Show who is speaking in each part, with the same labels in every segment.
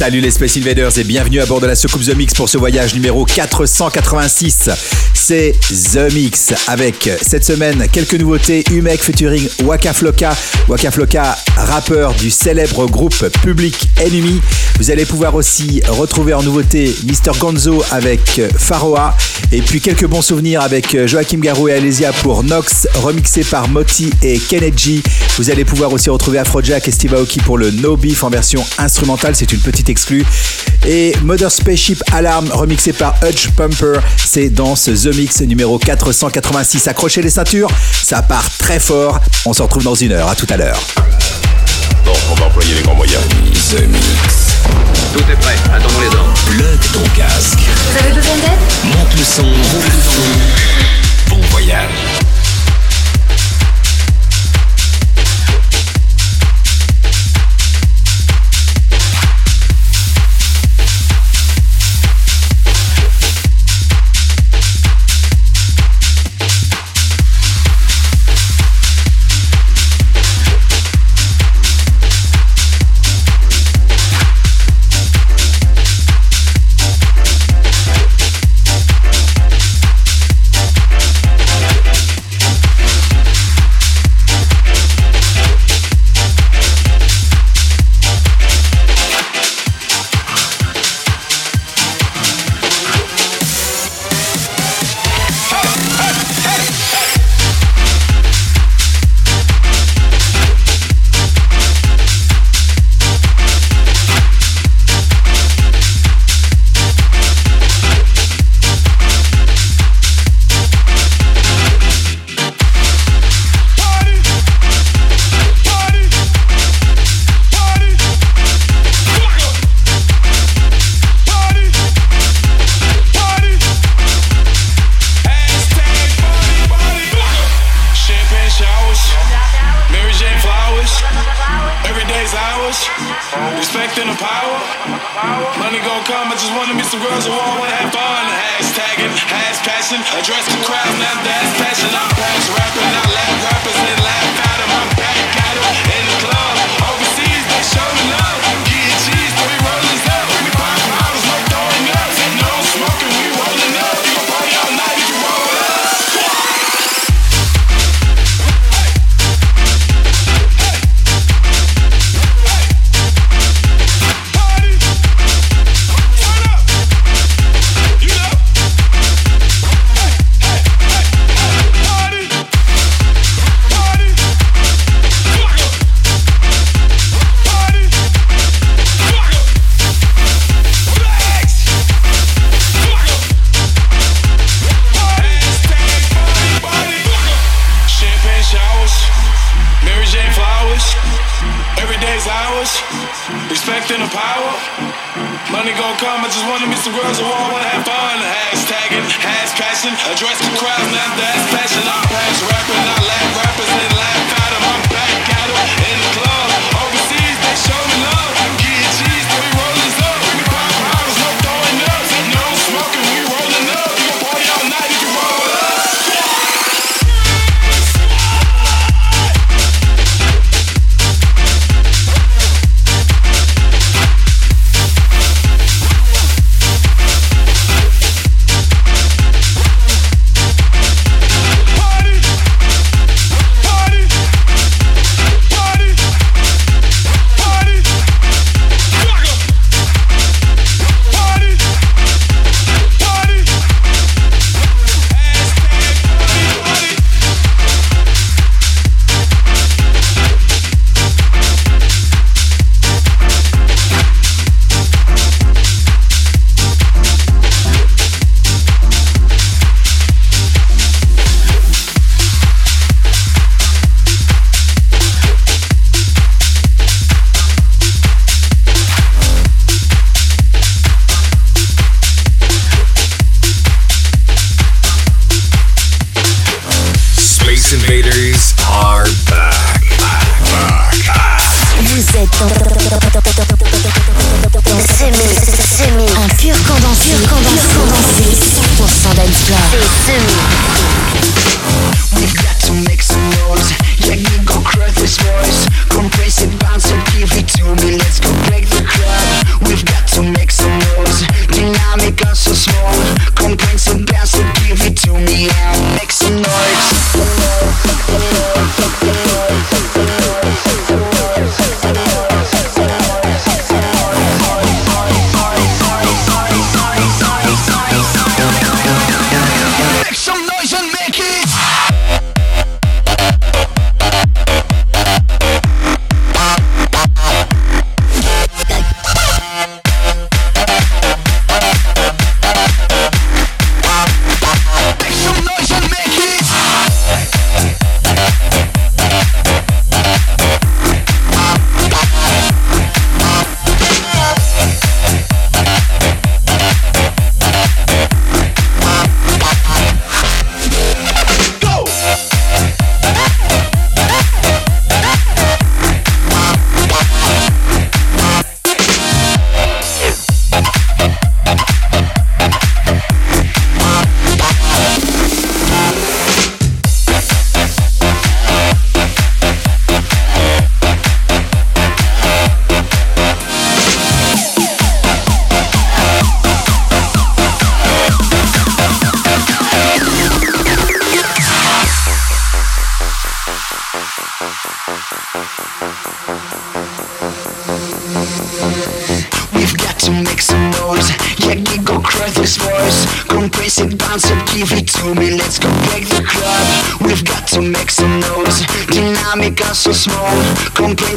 Speaker 1: Salut les Space Invaders et bienvenue à bord de la Soucoupe The Mix pour ce voyage numéro 486. C'est The Mix avec cette semaine quelques nouveautés. Umek featuring Waka Flocka. Waka Flocka, rappeur du célèbre groupe Public Enemy. Vous allez pouvoir aussi retrouver en nouveauté Mr. Gonzo avec Faroa. Et puis quelques bons souvenirs avec Joachim Garou et Alesia pour Nox, remixé par Moti et Kennedy. Vous allez pouvoir aussi retrouver Afrojack et Steve Aoki pour le No Beef en version instrumentale. C'est une petite exclue. Et Mother Spaceship Alarm remixé par Hutch Pumper. C'est dans ce The Mix numéro 486. Accrochez les ceintures, ça part très fort. On se retrouve dans une heure. À tout à l'heure.
Speaker 2: Bon, on va employer les grands moyens.
Speaker 3: The Mix.
Speaker 4: Tout est prêt, attendons les ordres.
Speaker 2: Plug ton casque.
Speaker 5: Vous avez besoin d'aide?
Speaker 2: Monte le son. Monte le son. Bon voyage.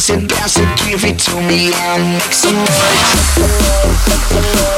Speaker 6: bounce it, bounce it, give it to me and make some noise.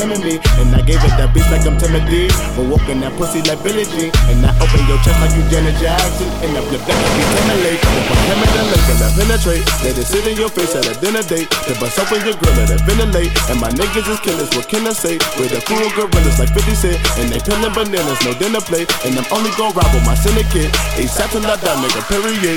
Speaker 6: And
Speaker 7: I
Speaker 5: gave it that beat like I'm Timothy. But walking that pussy like Billie Jean. And I open your chest like you Janet Jackson. And I flip that like Timberlake. If I hammer the lake, I penetrate. Let it sit in your face at a dinner date. The bus open your grill, let it ventilate. And my niggas is killers, what can I say? With a crew of gorillas like 50 Cent. And they peeling bananas, no dinner plate. And I'm only gon' rob with my syndicate. ASAP till like that nigga, period.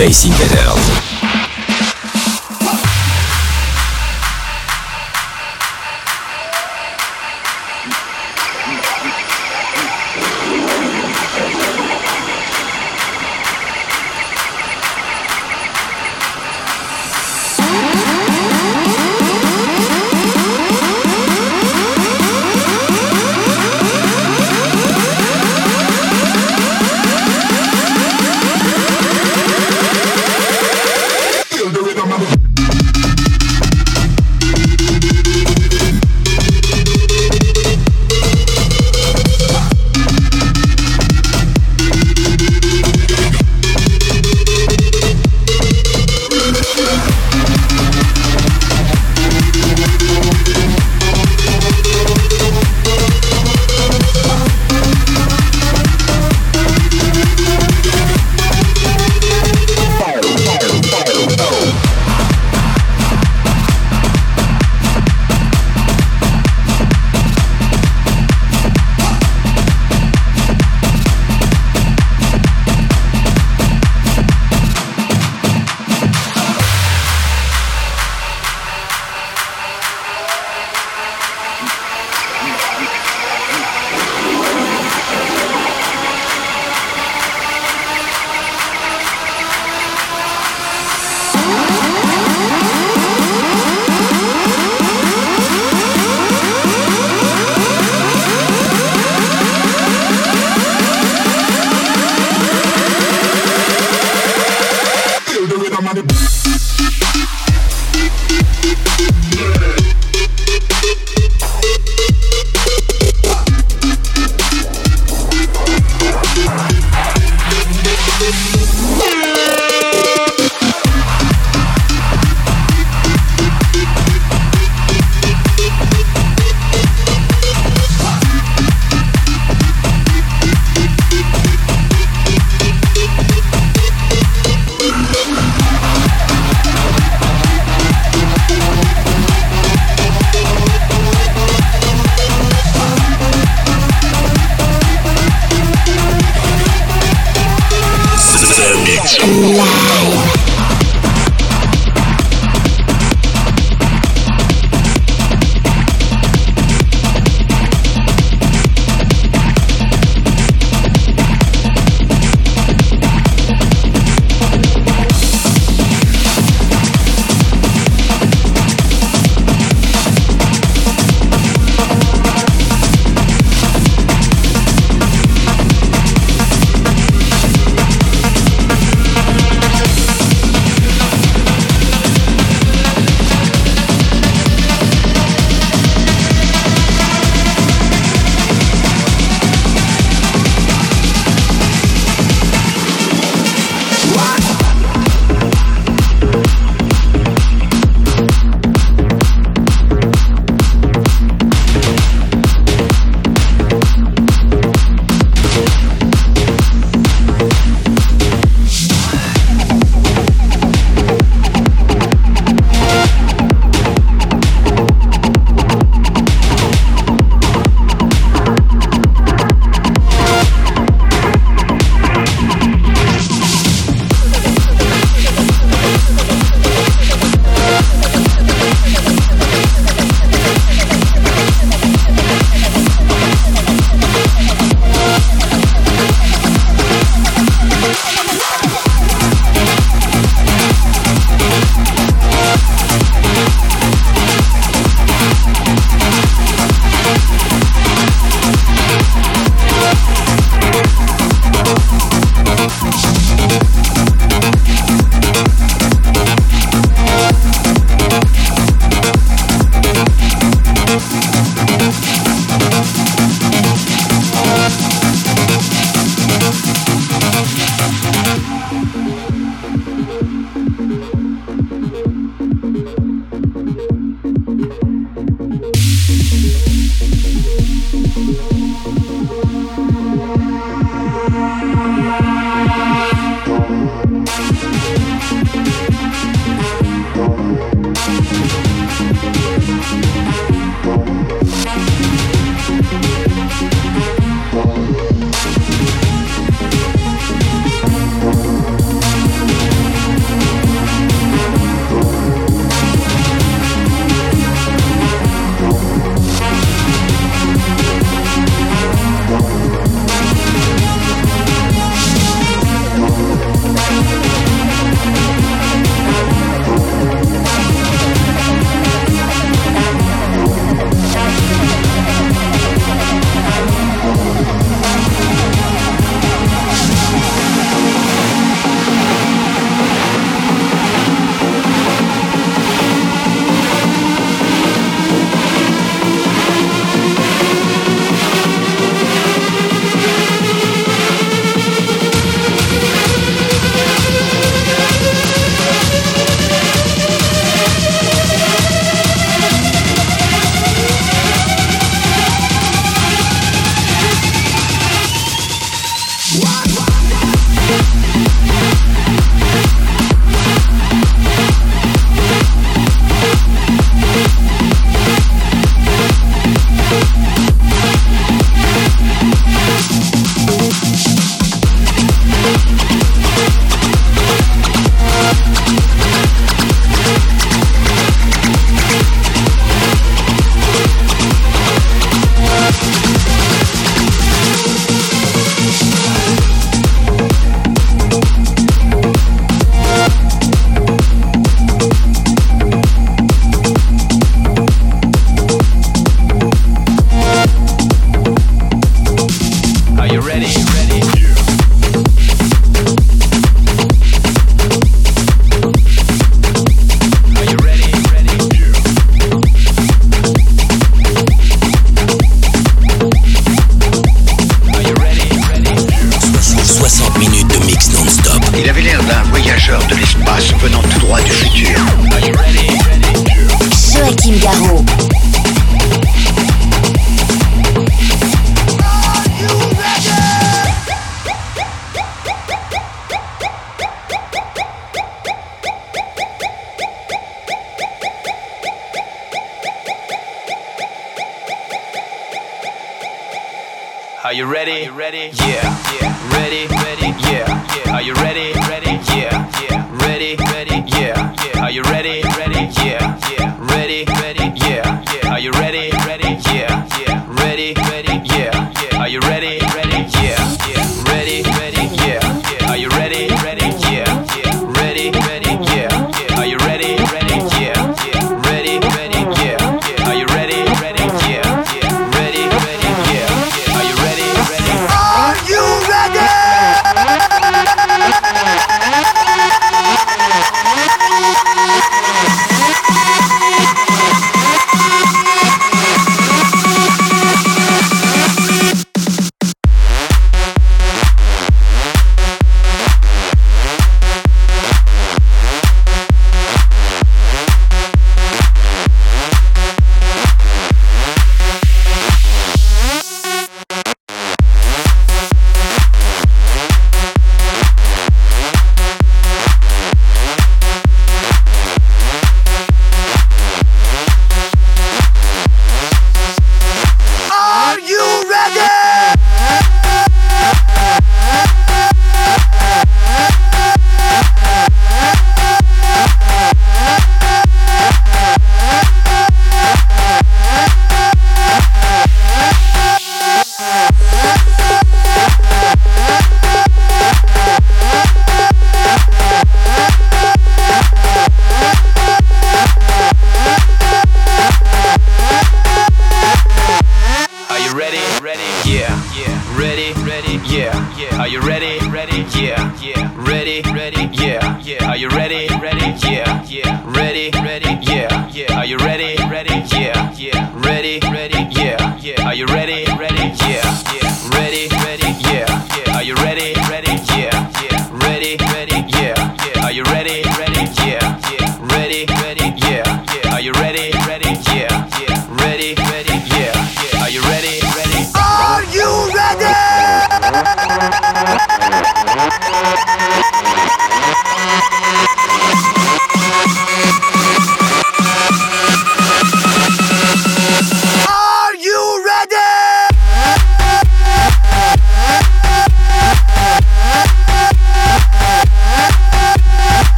Speaker 8: Facing the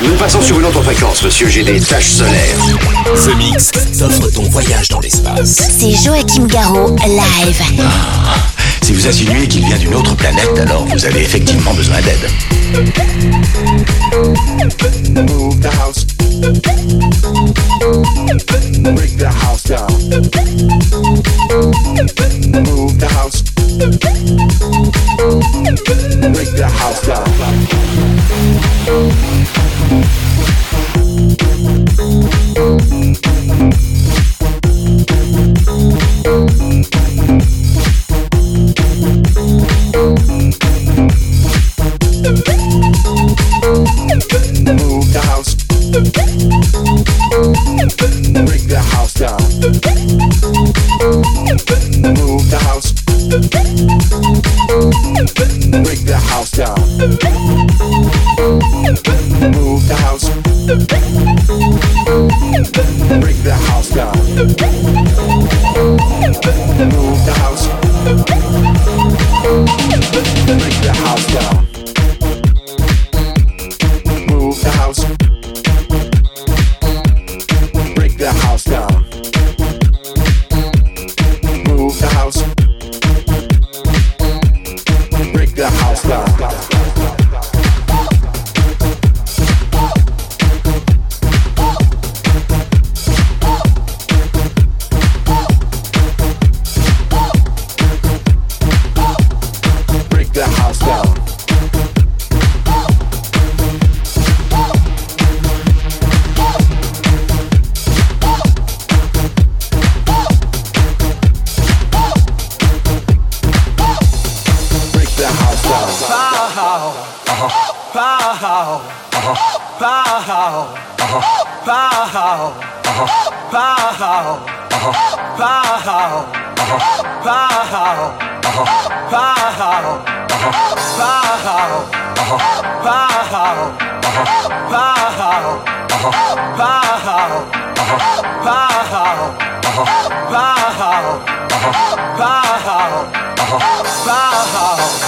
Speaker 9: Nous passons sur une autre fréquence, monsieur, j'ai des taches solaires.
Speaker 3: The Mix t'offre ton voyage dans l'espace.
Speaker 10: C'est Joachim Garraud, live.
Speaker 3: Si vous insinuez qu'il vient d'une autre planète, alors vous avez effectivement besoin d'aide.
Speaker 11: Move the house. Break the house down. Move the house. Break the house down. Thank you. pow, pow, pow, pow, pow, pow, pow,
Speaker 8: pow, pow, pow, pow, pow, pow, pow, pow,
Speaker 12: pow.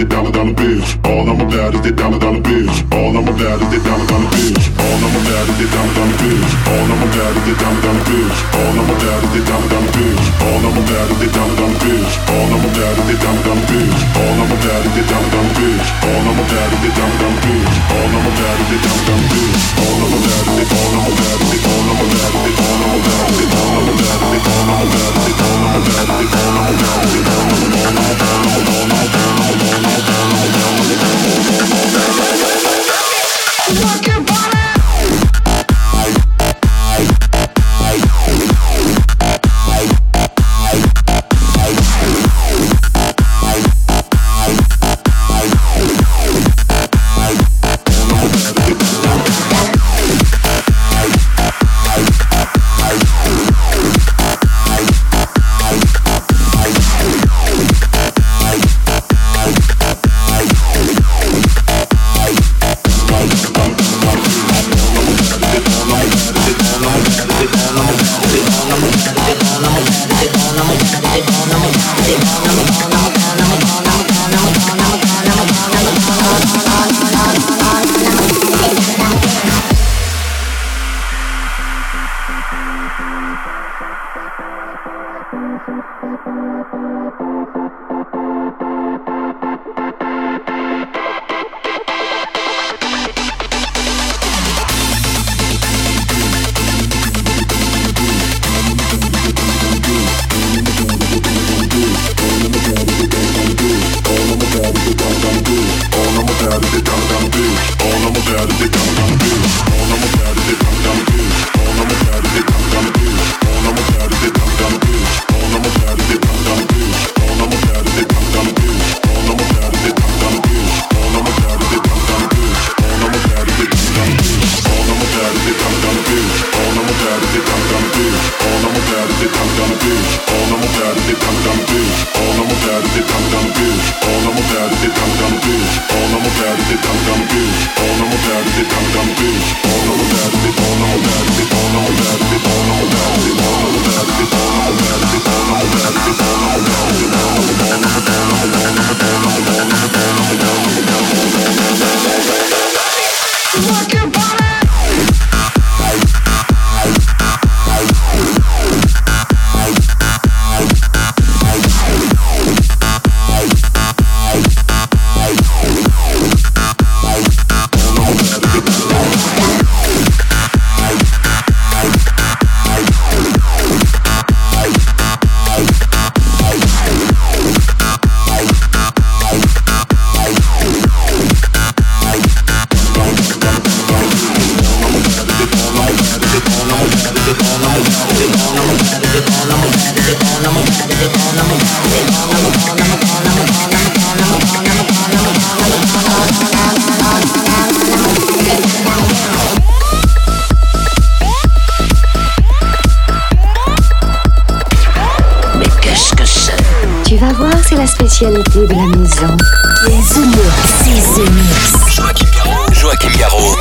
Speaker 12: About is the dollar dollar bills. All I'm about is the dollar dollar bills. All I'm about is the dollar dollar bills. All I'm about is the dollar dollar bills. All I'm about is the dollar dollar bills. All I'm about is the dollar dollar bills. All I'm about is the dollar dollar bills. All I'm about is the dollar dollar bills. All I'm about is the dollar dollar bills. All I'm about is the dollar dollar bills. All I'm about is the dollar dollar bills. All I'm about is the all I'm about is the all I'm about is the all I'm about is the all I'm about is all I'm about is the all I'm about is all I'm about is the all I'm about is all I'm
Speaker 10: Tu spécialité de la maison. Les Mix.
Speaker 3: Joachim Garraud. Joachim Garraud.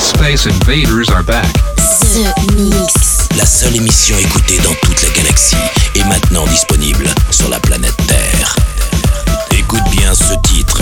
Speaker 13: Space Invaders are back.
Speaker 10: The Mix.
Speaker 14: La seule émission écoutée dans toute la galaxie est maintenant disponible sur la planète Terre. Écoute bien ce titre.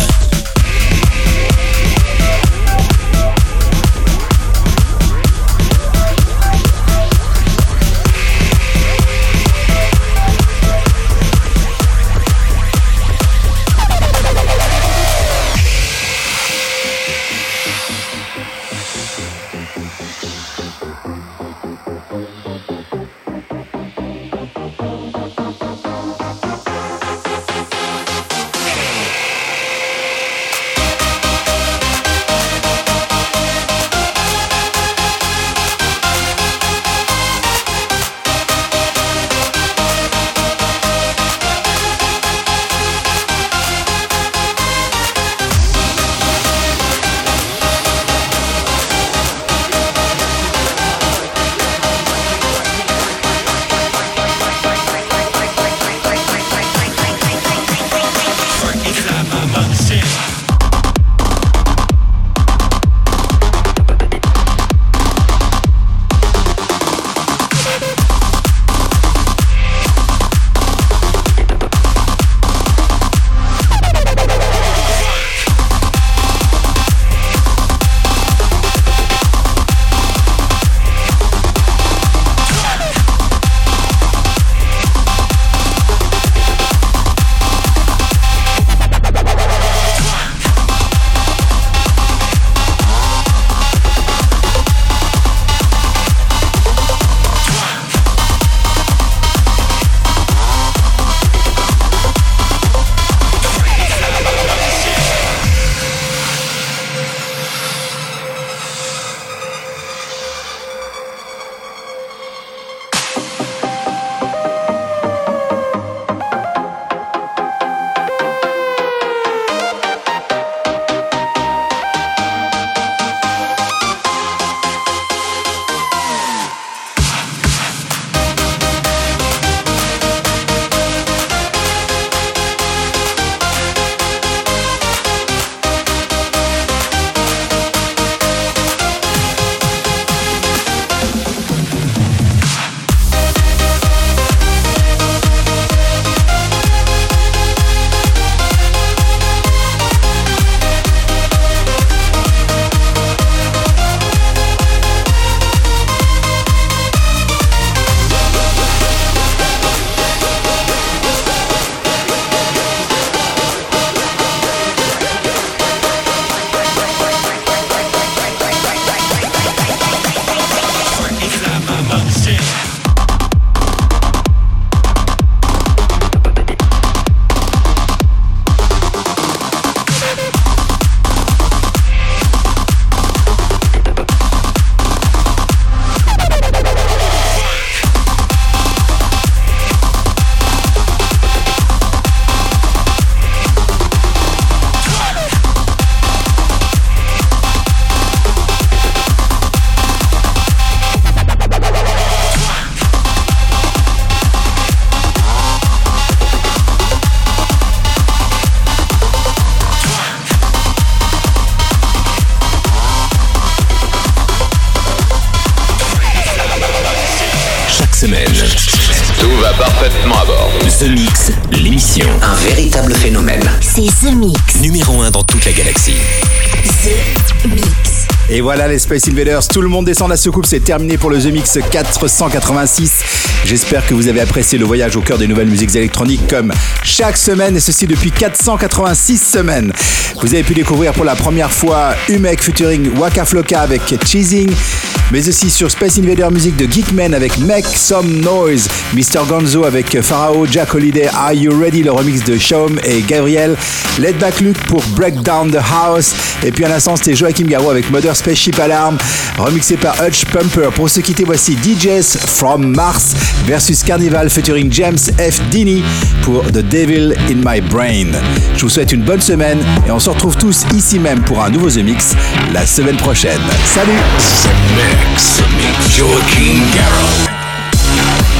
Speaker 14: Tout
Speaker 7: va parfaitement à bord.
Speaker 14: The Mix, l'émission.
Speaker 15: Un véritable phénomène.
Speaker 10: C'est The Mix.
Speaker 14: Numéro 1 dans toute la galaxie.
Speaker 10: The Mix.
Speaker 1: Et voilà les Space Invaders, tout le monde descend la soucoupe, c'est terminé pour le The Mix 486. J'espère que vous avez apprécié le voyage au cœur des nouvelles musiques électroniques comme chaque semaine et ceci depuis 486 semaines. Vous avez pu découvrir pour la première fois Umek featuring Waka Flocka avec Cheesing, mais aussi sur Space Invader Music de Geekman avec Make Some Noise, Mr. Gonzo avec Pharaoh, Jack Holiday, Are You Ready, le remix de Shaum et Gabriel, Let Back Luke pour Break Down the House, et puis à l'instant c'était Joachim Garou avec Mother Spaceship Alarm, remixé par Hutch Pumper. Pour se quitter, voici DJs from Mars versus Carnival featuring James F. Dini pour The Devil in My Brain. Je vous souhaite une bonne semaine et on se retrouve tous ici même pour un nouveau The Mix la semaine prochaine. Salut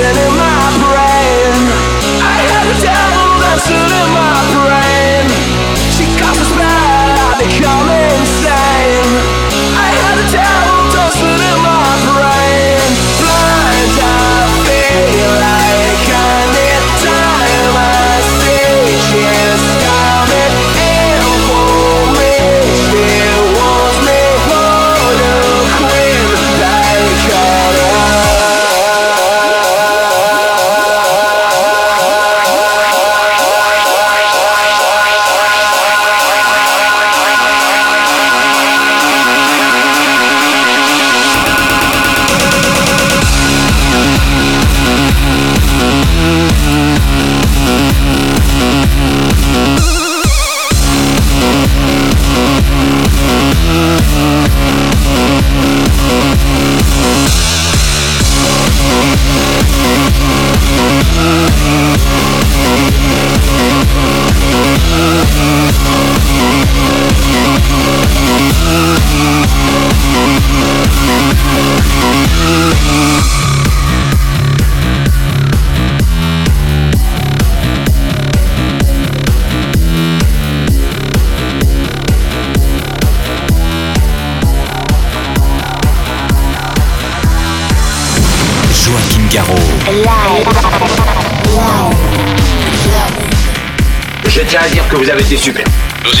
Speaker 2: spinning